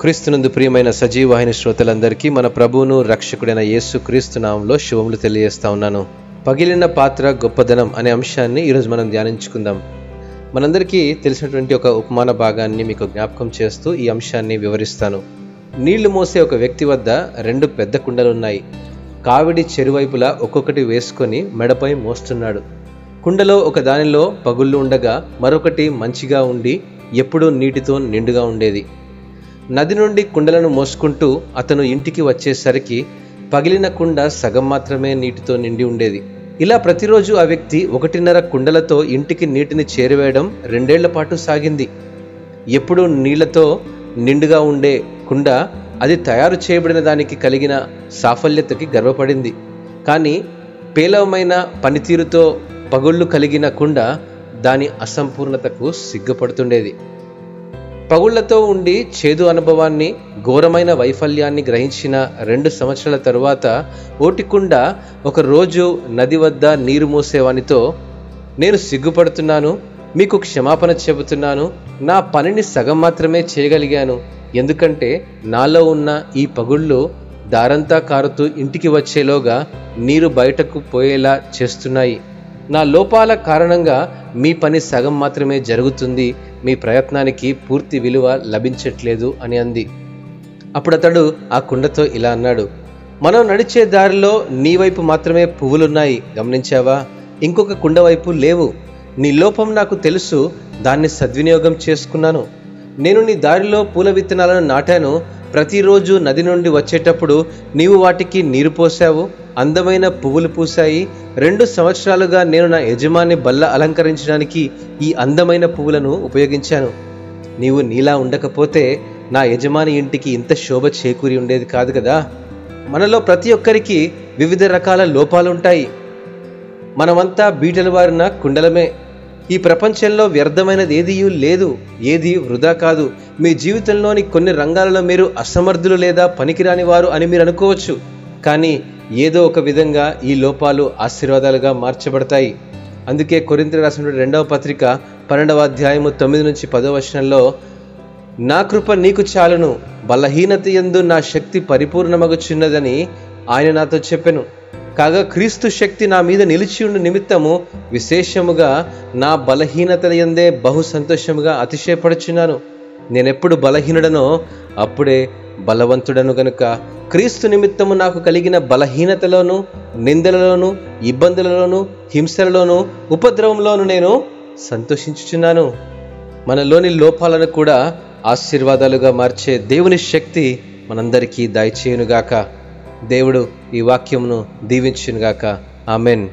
క్రీస్తునందు ప్రియమైన సజీవాహిని శ్రోతలందరికీ మన ప్రభువును రక్షకుడైన యేసు క్రీస్తు నామంలో శుభములు తెలియజేస్తా ఉన్నాను. పగిలిన పాత్ర గొప్పదనం అనే అంశాన్ని ఈరోజు మనం ధ్యానించుకుందాం. మనందరికీ తెలిసినటువంటి ఒక ఉపమాన భాగాన్ని మీకు జ్ఞాపకం చేస్తూ ఈ అంశాన్ని వివరిస్తాను. నీళ్ళు మోసే ఒక వ్యక్తి వద్ద రెండు పెద్ద కుండలున్నాయి. కావిడి చెరువైపులా ఒక్కొక్కటి వేసుకొని మెడపై మోస్తున్నాడు. కుండలో ఒక దానిలో పగుళ్ళు ఉండగా మరొకటి మంచిగా ఉండి ఎప్పుడూ నీటితో నిండుగా ఉండేది. నది నుండి కుండలను మోసుకుంటూ అతను ఇంటికి వచ్చేసరికి పగిలిన కుండ సగం మాత్రమే నీటితో నిండి ఉండేది. ఇలా ప్రతిరోజు ఆ వ్యక్తి ఒకటిన్నర కుండలతో ఇంటికి నీటిని చేరివేయడం రెండేళ్ళ పాటు సాగింది. ఎప్పుడూ నీళ్ళతో నిండుగా ఉండే కుండ అది తయారు చేయబడిన దానికి కలిగిన సాఫల్యతకి గర్వపడింది. కానీ పేలవమైన పనితీరుతో పగుళ్ళు కలిగిన కుండ దాని అసంపూర్ణతకు సిగ్గుపడుతుండేది. పగుళ్ళతో ఉండి చేదు అనుభవాన్ని ఘోరమైన వైఫల్యాన్ని గ్రహించిన రెండు సంవత్సరాల తరువాత ఓటికుండ ఒకరోజు నది వద్ద నీరు మోసేవానితో నేను సిగ్గుపడుతున్నాను మీకు క్షమాపణ చెబుతున్నాను నా పనిని సగం మాత్రమే చేయగలిగాను. ఎందుకంటే నాలో ఉన్న ఈ పగుళ్ళు దారంతా కారుతూ ఇంటికి వచ్చేలోగా నీరు బయటకు పోయేలా చేస్తున్నాయి. నా లోపాల కారణంగా మీ పని సగం మాత్రమే జరుగుతుంది మీ ప్రయత్నానికి పూర్తి విలువ లభించట్లేదు అని అంది. అప్పుడు అతడు ఆ కుండతో ఇలా అన్నాడు మనం నడిచే దారిలో నీ వైపు మాత్రమే పువ్వులున్నాయి గమనించావా? ఇంకొక కుండ వైపు లేవు. నీ లోపం నాకు తెలుసు దాన్ని సద్వినియోగం చేసుకున్నాను. నేను నీ దారిలో పూల విత్తనాలను నాటాను. ప్రతిరోజు నది నుండి వచ్చేటప్పుడు నీవు వాటికి నీరు పోసావు. అందమైన పువ్వులు పూసాయి రెండు సంవత్సరాలుగా నేను నా యజమాని బల్ల అలంకరించడానికి ఈ అందమైన పువ్వులను ఉపయోగించాను. నీవు నీలా ఉండకపోతే నా యజమాని ఇంటికి ఇంత శోభ చేకూరి ఉండేది కాదు కదా. మనలో ప్రతి ఒక్కరికి వివిధ రకాల లోపాలుంటాయి. మనమంతా బీటల వారిన కుండలమే. ఈ ప్రపంచంలో వ్యర్థమైనది ఏదీ లేదు ఏది వృధా కాదు. మీ జీవితంలోని కొన్ని రంగాలలో మీరు అసమర్థులు లేదా పనికిరాని వారు అని మీరు అనుకోవచ్చు. కానీ ఏదో ఒక విధంగా ఈ లోపాలు ఆశీర్వాదాలుగా మార్చబడతాయి. అందుకే కొరింత రాసిన రెండవ పత్రిక పన్నెండవ అధ్యాయము తొమ్మిది నుంచి పదో వచనంలో నా కృప నీకు చాలును బలహీనత యందు నా శక్తి పరిపూర్ణమగుచున్నదని ఆయన నాతో చెప్పెను. కాగా క్రీస్తు శక్తి నా మీద నిలిచి ఉన్న నిమిత్తము విశేషముగా నా బలహీనత ఎందే బహు సంతోషముగా అతిశయపడుచున్నాను. నేనెప్పుడు బలహీనుడనో అప్పుడే బలవంతుడను గనుక క్రీస్తు నిమిత్తము నాకు కలిగిన బలహీనతలోను నిందలలోను ఇబ్బందులలోను హింసలలోను ఉపద్రవంలోను నేను సంతోషించుచున్నాను. మనలోని లోపాలను కూడా ఆశీర్వాదాలుగా మార్చే దేవుని శక్తి మనందరికీ దయచేయునుగాక. దేవుడు ఈ వాక్యమును దీవించునుగాక. ఆమెన్.